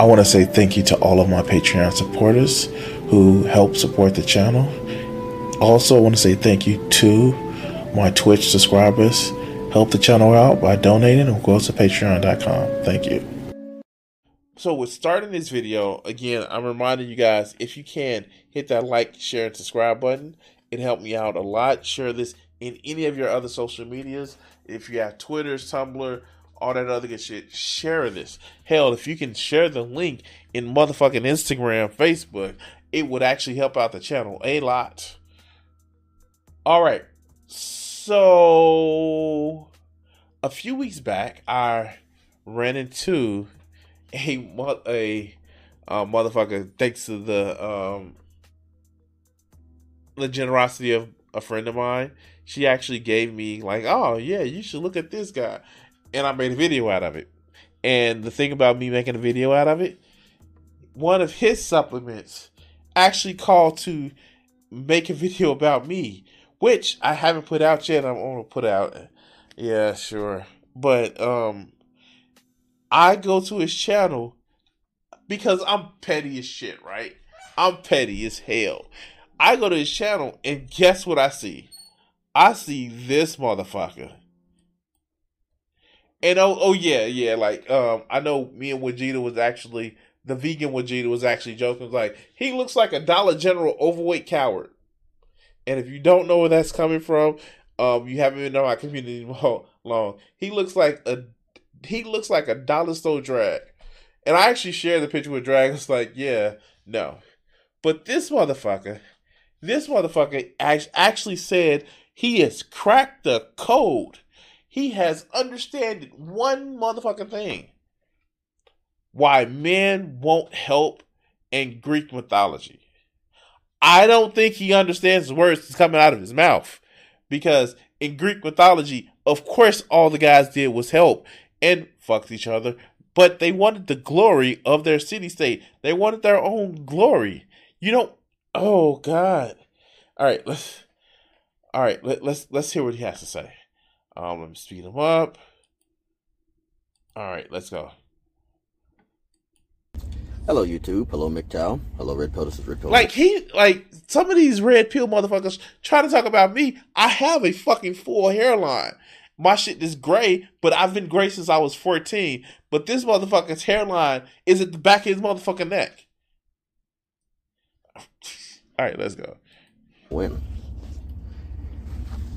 I want to say thank you to all of my Patreon supporters who help support the channel. Also, I want to say thank you to my Twitch subscribers. Help the channel out by donating or go to patreon.com. Thank you. So, with starting this video, again, I'm reminding you guys if you can, hit that like, share, and subscribe button. It helped me out a lot. Share this in any of your other social medias. If you have Twitter, Tumblr, all that other good shit, share this. Hell, if you can share the link in motherfucking Instagram, Facebook, it would actually help out the channel a lot. All right. So, a few weeks back, I ran into a a uh, motherfucker thanks to the um the generosity of a friend of mine. She actually gave me like, oh yeah, you should look at this guy, and I made a video out of it. And the thing about me making a video out of it, one of his supplements actually called to make a video about me, which I haven't put out yet. I'm gonna put out. Yeah, sure. But um I go to his channel because I'm petty as shit, right? I'm petty as hell. I go to his channel and guess what I see? I see this motherfucker. And oh, oh yeah, yeah. Like, um, I know me and Wajita was actually the vegan Wajita was actually joking. Was like, he looks like a Dollar General overweight coward. And if you don't know where that's coming from, um, you haven't been in my community long. He looks like a he looks like a dollar store drag. And I actually shared the picture with Drag. It's like, yeah, no. But this motherfucker, this motherfucker actually said he has cracked the code. He has understood one motherfucking thing. Why men won't help in Greek mythology. I don't think he understands the words that's coming out of his mouth. Because in Greek mythology, of course, all the guys did was help and fucked each other, but they wanted the glory of their city state. They wanted their own glory. You know, oh God. All right, let's all right, let, let's let's hear what he has to say. Um, let me speed him up. All right, let's go. Hello, YouTube. Hello, MGTOW. Hello, Red Pill. This is Red Pill. Like he, like some of these red pill motherfuckers try to talk about me. I have a fucking full hairline. My shit is gray, but I've been gray since I was fourteen. But this motherfucker's hairline is at the back of his motherfucking neck. All right, let's go. Win.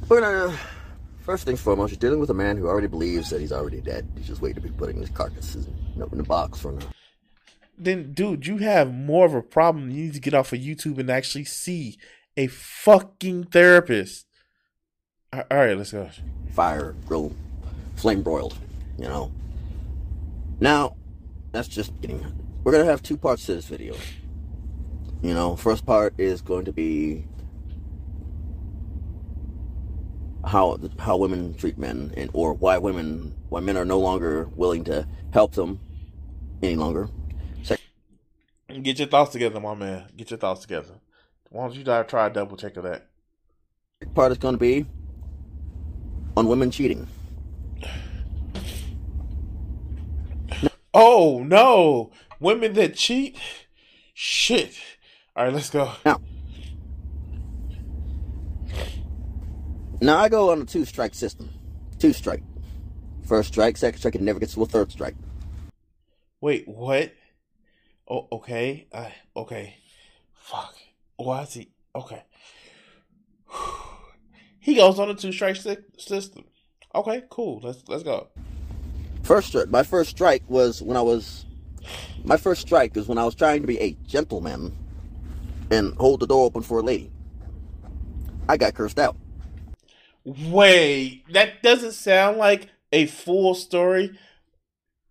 We're gonna. First things foremost, you're dealing with a man who already believes that he's already dead. He's just waiting to be putting his carcasses in, in a box for now. Then, dude, you have more of a problem. You need to get off of YouTube and actually see a fucking therapist. All right, let's go. Fire, grill, flame broiled, you know. Now, that's just getting. We're gonna have two parts to this video. You know, first part is going to be how how women treat men and or why women why men are no longer willing to help them any longer. Get your thoughts together, my man. Get your thoughts together. Why don't you try a double check of that? Part is going to be on women cheating. Oh no, women that cheat. Shit. All right, let's go. Now, Now I go on a two strike system. Two strike. First strike, second strike, it never gets to a third strike. Wait, what? Oh, okay. Uh, okay. Fuck. Why is he? Okay. he goes on a two strike system. Okay, cool. Let's let's go. First strike. My first strike was when I was. My first strike is when I was trying to be a gentleman and hold the door open for a lady. I got cursed out. Wait, that doesn't sound like a full story.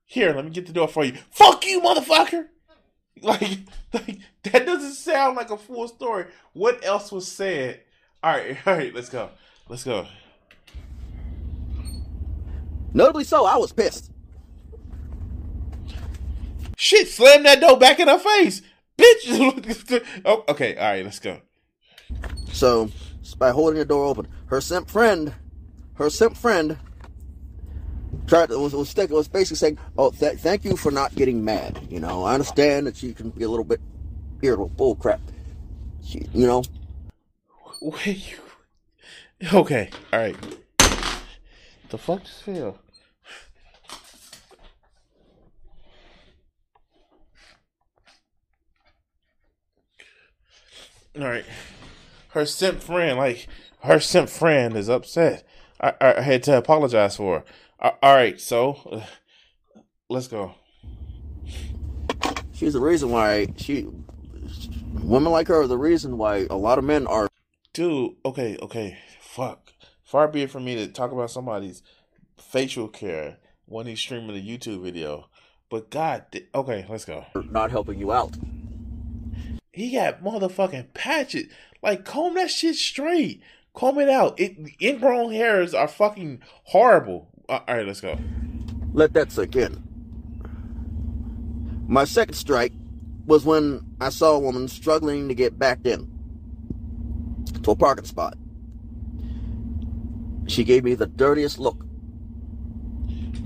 Here, let me get the door for you. Fuck you, motherfucker! Like, like that doesn't sound like a full story. What else was said? All right, all right, let's go. Let's go. Notably so, I was pissed. Shit, slam that door back in her face. Bitch. oh, okay, all right, let's go. So, by holding the door open, her simp friend, her simp friend, tried to, was was, was basically saying, "Oh, th- thank you for not getting mad. You know, I understand that you can be a little bit irritable. Bull crap. She, you know." Wait. Okay, all right. The fuck just fell? All right, her simp friend, like her simp friend, is upset. I, I had to apologize for her. All right, so uh, let's go. She's the reason why she, women like her are the reason why a lot of men are. Dude, okay, okay, fuck. Far be it from me to talk about somebody's facial care when he's streaming a YouTube video, but God, okay, let's go. Not helping you out. He got motherfucking patches. Like comb that shit straight. Comb it out. It ingrown hairs are fucking horrible. Uh, all right, let's go. Let that sink in. My second strike was when I saw a woman struggling to get back in to a parking spot. She gave me the dirtiest look.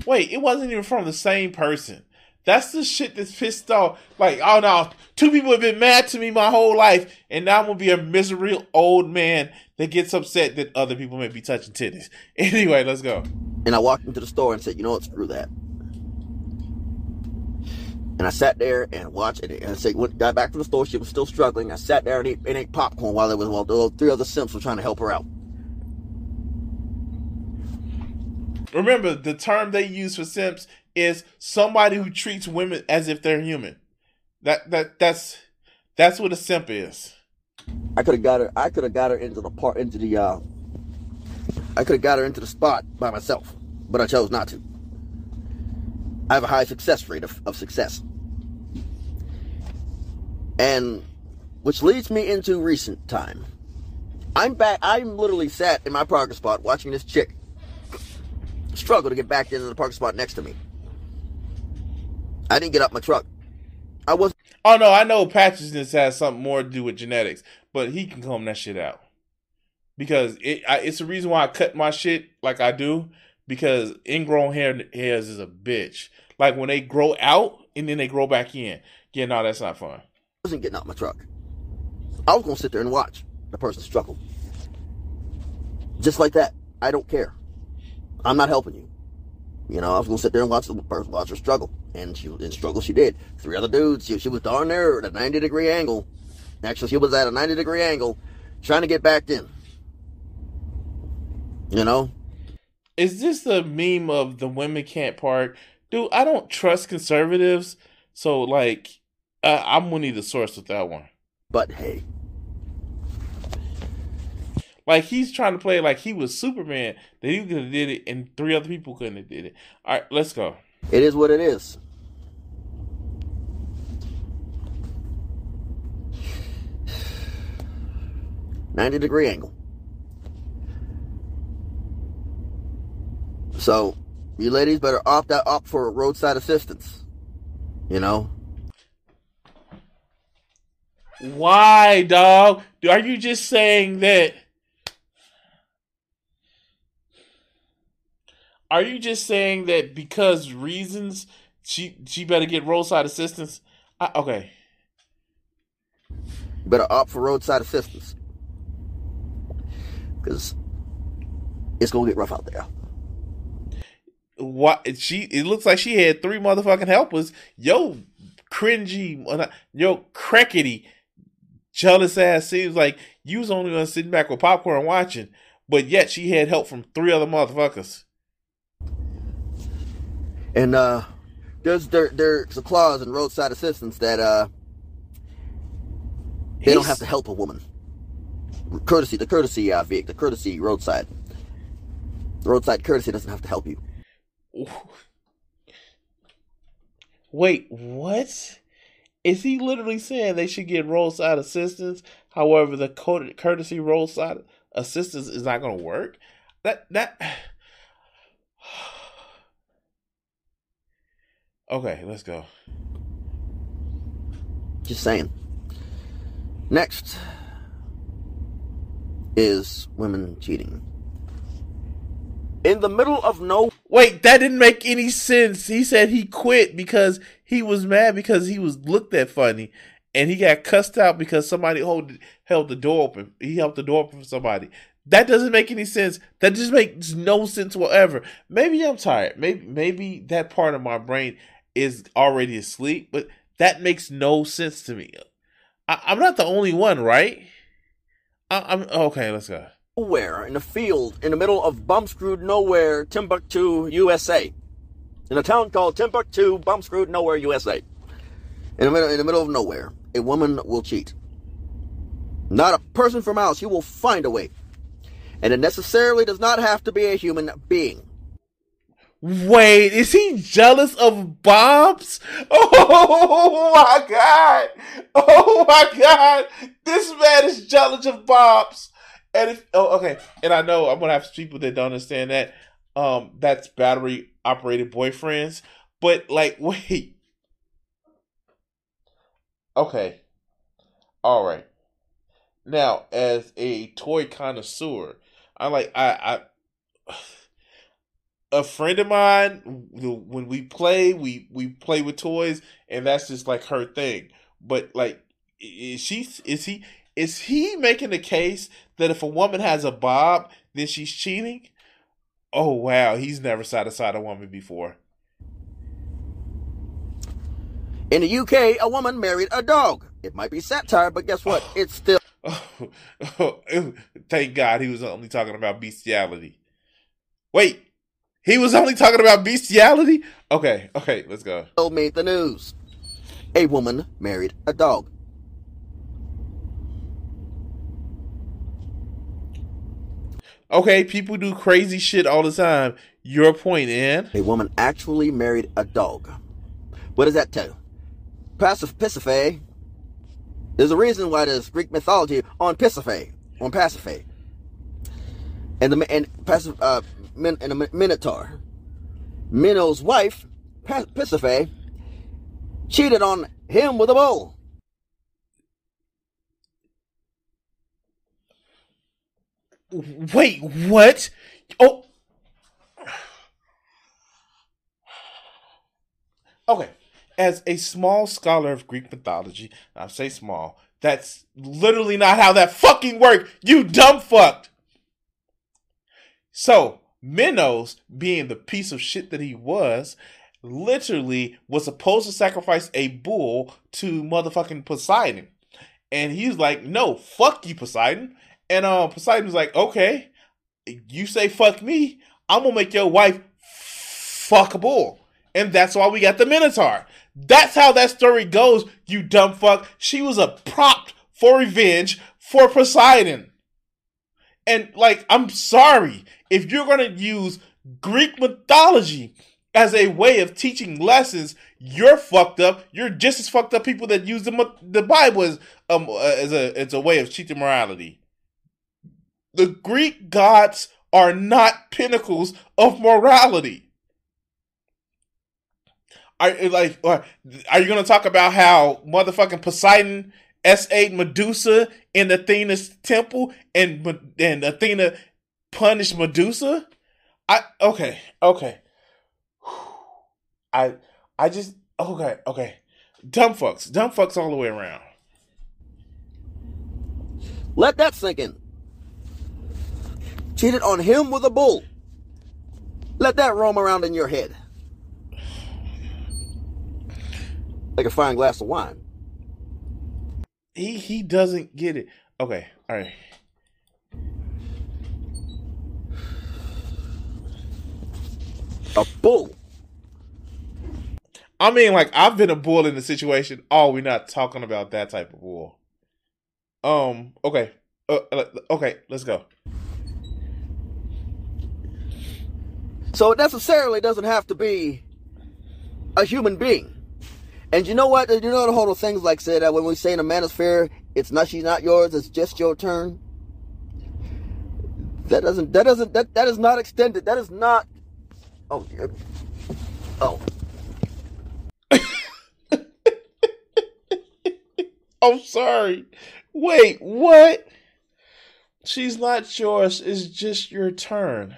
Wait, it wasn't even from the same person. That's the shit that's pissed off. Like, oh no, two people have been mad to me my whole life, and now I'm gonna be a miserable old man that gets upset that other people may be touching titties. Anyway, let's go. And I walked into the store and said, you know what, screw that. And I sat there and watched it. And I said, went, got back to the store. She was still struggling. I sat there and ate, and ate popcorn while there was while the three other simps were trying to help her out. Remember, the term they use for simps is somebody who treats women as if they're human. That that that's that's what a simp is. I could have got her. I could have got her into the part into the. uh I could have got her into the spot by myself, but I chose not to. I have a high success rate of, of success, and which leads me into recent time. I'm back. I'm literally sat in my parking spot watching this chick struggle to get back into the parking spot next to me. I didn't get up my truck. I was. Oh no, I know patchiness has something more to do with genetics, but he can comb that shit out because it. I, it's the reason why I cut my shit like I do because ingrown hair hairs is a bitch. Like when they grow out and then they grow back in. Yeah, no, that's not fun. I wasn't getting out my truck. I was gonna sit there and watch the person struggle. Just like that. I don't care. I'm not helping you. You know, I was gonna sit there and watch the person watch her struggle, and she in struggle she did. Three other dudes, she, she was darn near at a 90 degree angle. Actually, she was at a 90 degree angle, trying to get back in. You know. Is this the meme of the women can't park? Dude, I don't trust conservatives, so like, uh, I'm gonna need a source with that one. But hey, like he's trying to play like he was Superman that he could have did it and three other people couldn't have did it. All right, let's go. It is what it is. Ninety degree angle. So, you ladies better opt out opt for roadside assistance. You know. Why, dog? Are you just saying that? Are you just saying that because reasons she she better get roadside assistance? I, okay. better opt for roadside assistance because it's gonna get rough out there. What she? It looks like she had three motherfucking helpers. Yo, cringy, yo, crackety, jealous ass. Seems like you was only gonna sit back with popcorn watching, but yet she had help from three other motherfuckers. And uh, there's there, there's a clause in roadside assistance that uh, they He's... don't have to help a woman. Courtesy, the courtesy uh, vehicle, the courtesy roadside. The roadside courtesy doesn't have to help you. Wait, what? Is he literally saying they should get roadside assistance? However, the courtesy roadside assistance is not going to work. That that Okay, let's go. Just saying. Next is women cheating. in the middle of no. Wait, that didn't make any sense. He said he quit because he was mad because he was looked at funny, and he got cussed out because somebody hold, held the door open. He held the door open for somebody. That doesn't make any sense. That just makes no sense whatever. Maybe I'm tired. Maybe maybe that part of my brain is already asleep, but that makes no sense to me. I, am not the only one, right? I, am okay. Let's go. Nowhere in a field in the middle of bum screwed nowhere, Timbuktu, USA, in a town called Timbuktu, bum screwed nowhere, USA. In the middle, in the middle of nowhere, a woman will cheat. Not a person from out. She will find a way and it necessarily does not have to be a human being. Wait, is he jealous of Bob's? Oh my god! Oh my god! This man is jealous of Bob's. And if oh okay, and I know I'm gonna have people that don't understand that. Um, that's battery operated boyfriends. But like, wait. Okay. All right. Now, as a toy connoisseur, I like I I a friend of mine when we play we we play with toys and that's just like her thing. But like is she is he is he making the case that if a woman has a bob then she's cheating? Oh wow. He's never satisfied a woman before. In the uk a woman married a dog. It might be satire but guess what? It's still oh, oh, thank God he was only talking about bestiality. Wait, he was only talking about bestiality? Okay, okay, let's go. Made the news. A woman married a dog. Okay, people do crazy shit all the time. Your point, and a woman actually married a dog. What does that tell you? Passive Pisophy there's a reason why there's Greek mythology on Pasiphae, on Pasiphae, and the and Pasiphae, uh, and the Minotaur. Minos' wife, Pasiphae, cheated on him with a bull. Wait, what? Oh. Okay as a small scholar of Greek mythology, I say small, that's literally not how that fucking worked, you dumb fuck. So, Minos, being the piece of shit that he was, literally was supposed to sacrifice a bull to motherfucking Poseidon. And he's like, no, fuck you, Poseidon. And uh, Poseidon was like, okay, you say fuck me, I'm gonna make your wife fuck a bull. And that's why we got the Minotaur. That's how that story goes, you dumb fuck. She was a prop for revenge for Poseidon. And like, I'm sorry, if you're gonna use Greek mythology as a way of teaching lessons, you're fucked up. You're just as fucked up people that use the the Bible as um uh, as a as a way of teaching morality. The Greek gods are not pinnacles of morality. Are like, are you gonna talk about how motherfucking Poseidon SA'd Medusa in Athena's temple and and Athena punished Medusa? I okay, okay. I I just okay, okay. Dumb fucks, dumb fucks all the way around. Let that sink in. Cheated on him with a bull. Let that roam around in your head. like a fine glass of wine. He he doesn't get it. Okay, all right. A bull. I mean, like I've been a bull in the situation. Oh, we're not talking about that type of bull. Um. Okay. Uh, uh okay. Let's go. So it necessarily doesn't have to be a human being. And you know what? You know the whole things like say that when we say in the manosphere, it's not she's not yours, it's just your turn. That doesn't that doesn't that that is not extended. That is not Oh. Oh. I'm sorry. Wait, what? She's not yours, it's just your turn.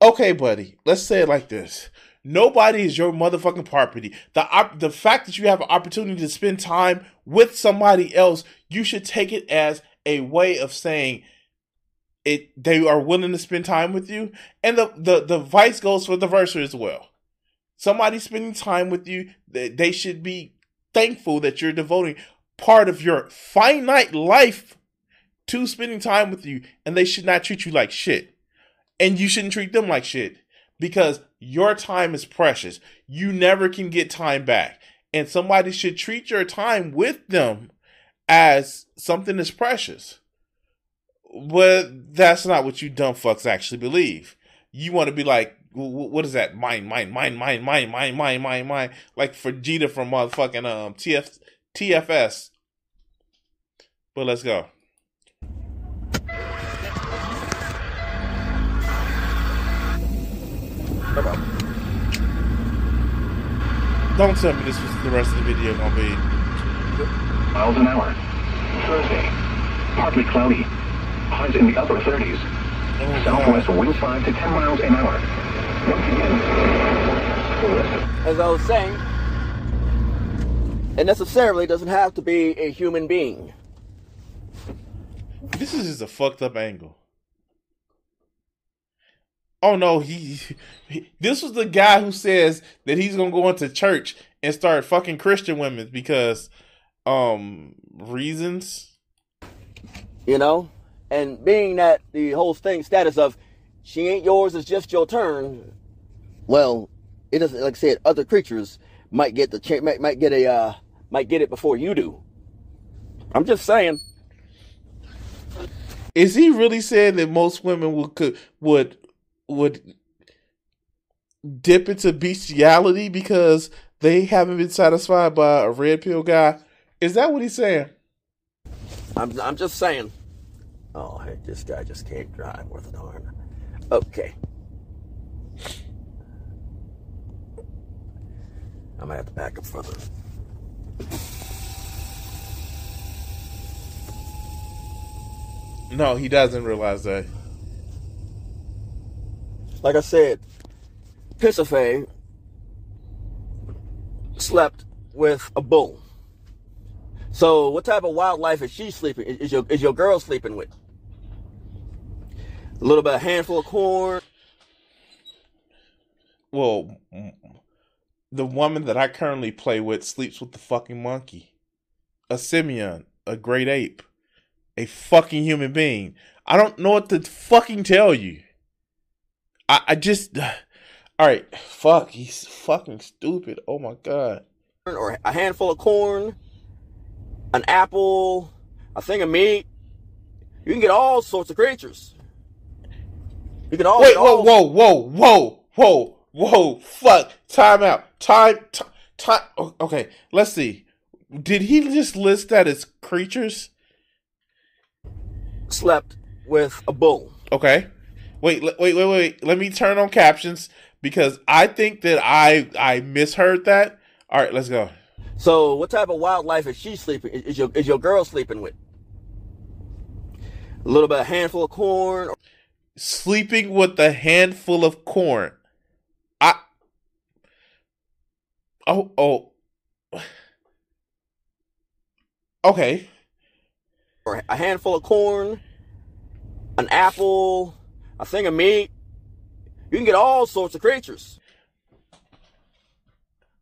Okay, buddy. Let's say it like this. Nobody is your motherfucking property. The op- the fact that you have an opportunity to spend time with somebody else, you should take it as a way of saying it they are willing to spend time with you. And the the, the vice goes for the verser as well. Somebody spending time with you, they should be thankful that you're devoting part of your finite life to spending time with you, and they should not treat you like shit. And you shouldn't treat them like shit because your time is precious. You never can get time back. And somebody should treat your time with them as something that's precious. But that's not what you dumb fucks actually believe. You want to be like, what is that? Mine, mine, mine, mine, mine, mine, mine, mine, mine. Like Vegeta from motherfucking um TF TFS. But let's go. Don't tell me this was the rest of the video gonna be. Miles an hour. Thursday. Partly cloudy. Highs in the upper 30s. Oh, Southwest winds 5 to 10 miles an hour. Once again. As I was saying, it necessarily doesn't have to be a human being. This is just a fucked up angle. Oh no, he, he, this was the guy who says that he's gonna go into church and start fucking Christian women because um reasons. You know? And being that the whole thing status of she ain't yours, it's just your turn. Well, it doesn't like I said, other creatures might get the might, might get a uh, might get it before you do. I'm just saying. Is he really saying that most women would could would would dip into bestiality because they haven't been satisfied by a red pill guy. Is that what he's saying? I'm I'm just saying. Oh, hey, this guy just can't drive worth an arm. Okay. I might have to back up further. No, he doesn't realize that like I said, Pisophae slept with a bull. So, what type of wildlife is she sleeping? Is your is your girl sleeping with? A little bit, a handful of corn. Well, the woman that I currently play with sleeps with the fucking monkey, a simian, a great ape, a fucking human being. I don't know what to fucking tell you. I, I just, all right, fuck, he's fucking stupid. Oh my god. Or a handful of corn, an apple, a thing of meat. You can get all sorts of creatures. You can all wait, whoa, whoa, whoa, whoa, whoa, whoa, fuck, time out, time, time, time. Okay, let's see. Did he just list that as creatures? Slept with a bull. Okay. Wait, wait, wait, wait. Let me turn on captions because I think that I I misheard that. All right, let's go. So, what type of wildlife is she sleeping? Is your is your girl sleeping with? A little bit, of a handful of corn. Sleeping with a handful of corn. I. Oh oh. Okay. Or a handful of corn, an apple, a thing of meat. You can get all sorts of creatures.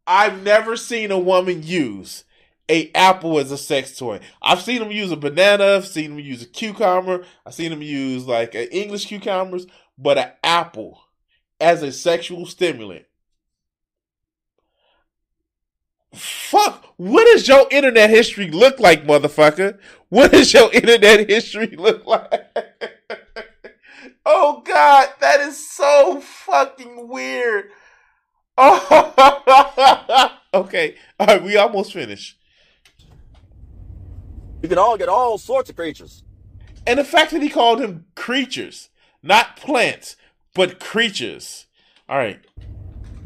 I've never seen a woman use a apple as a sex toy. I've seen them use a banana. I've seen them use a cucumber. I've seen them use like English cucumbers, but an apple as a sexual stimulant. Fuck, what does your internet history look like, motherfucker? What does your internet history look like? Oh God, that is so fucking weird. Oh, okay. All right, we almost finished. You can all get all sorts of creatures. And the fact that he called him creatures, not plants, but creatures. All right.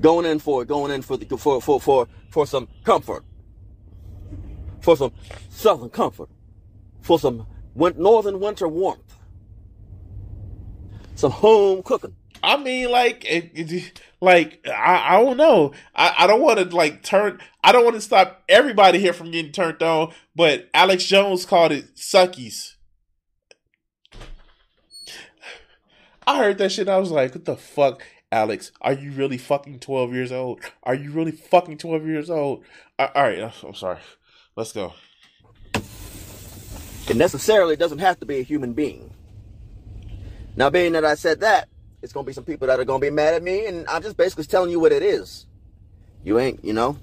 Going in for it, going in for the for for for for some comfort. For some southern comfort. For some northern winter warmth some home cooking. I mean, like, it, it, like I, I don't know. I, I don't want to like turn. I don't want to stop everybody here from getting turned on. But Alex Jones called it suckies. I heard that shit. I was like, what the fuck, Alex? Are you really fucking twelve years old? Are you really fucking twelve years old? all right, uh, I'm sorry. Let's go. It necessarily doesn't have to be a human being. Now, being that I said that, it's gonna be some people that are gonna be mad at me, and I'm just basically telling you what it is. You ain't, you know.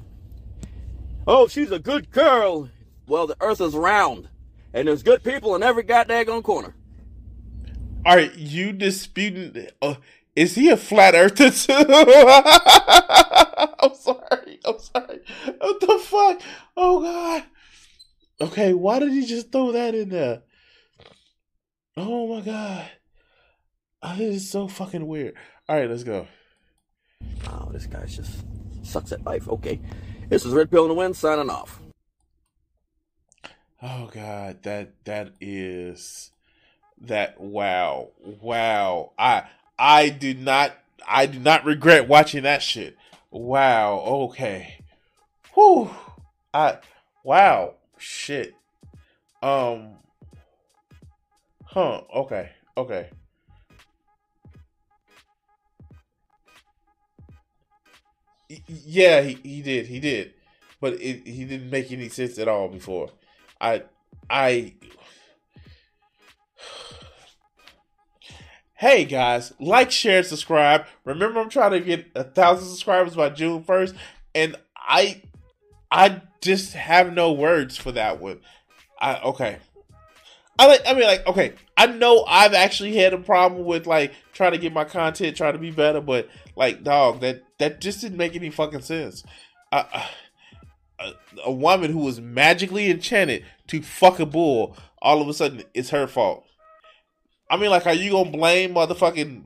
Oh, she's a good girl. Well, the Earth is round, and there's good people in every goddamn corner. Are you disputing? Uh, is he a flat earther too? I'm sorry. I'm sorry. What the fuck? Oh god. Okay, why did he just throw that in there? Oh my god. Oh, this is so fucking weird. All right, let's go. Oh, this guy's just sucks at life. Okay. This is Red Pill in the Wind signing off. Oh god, that that is that wow. Wow. I I do not I do not regret watching that shit. Wow. Okay. Whew. I wow. Shit. Um Huh. Okay. Okay. Yeah, he, he did. He did. But it, he didn't make any sense at all before. I I Hey guys, like, share, subscribe. Remember, I'm trying to get a thousand subscribers by June 1st, and I I just have no words for that one. I okay. I like I mean like okay, I know I've actually had a problem with like trying to get my content trying to be better, but like dog, that that just didn't make any fucking sense. A, a woman who was magically enchanted to fuck a bull, all of a sudden it's her fault. I mean, like, are you gonna blame motherfucking,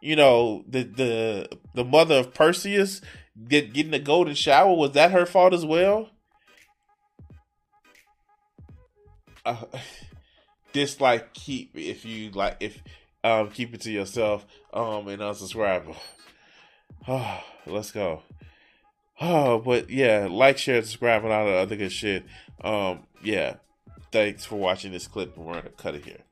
you know, the the the mother of Perseus get, getting the golden shower? Was that her fault as well? Uh, just like keep if you like if um keep it to yourself um and unsubscribe. Oh, let's go. Oh, but yeah, like, share, subscribe, and all the other good shit. Um, yeah. Thanks for watching this clip, we're gonna cut it here.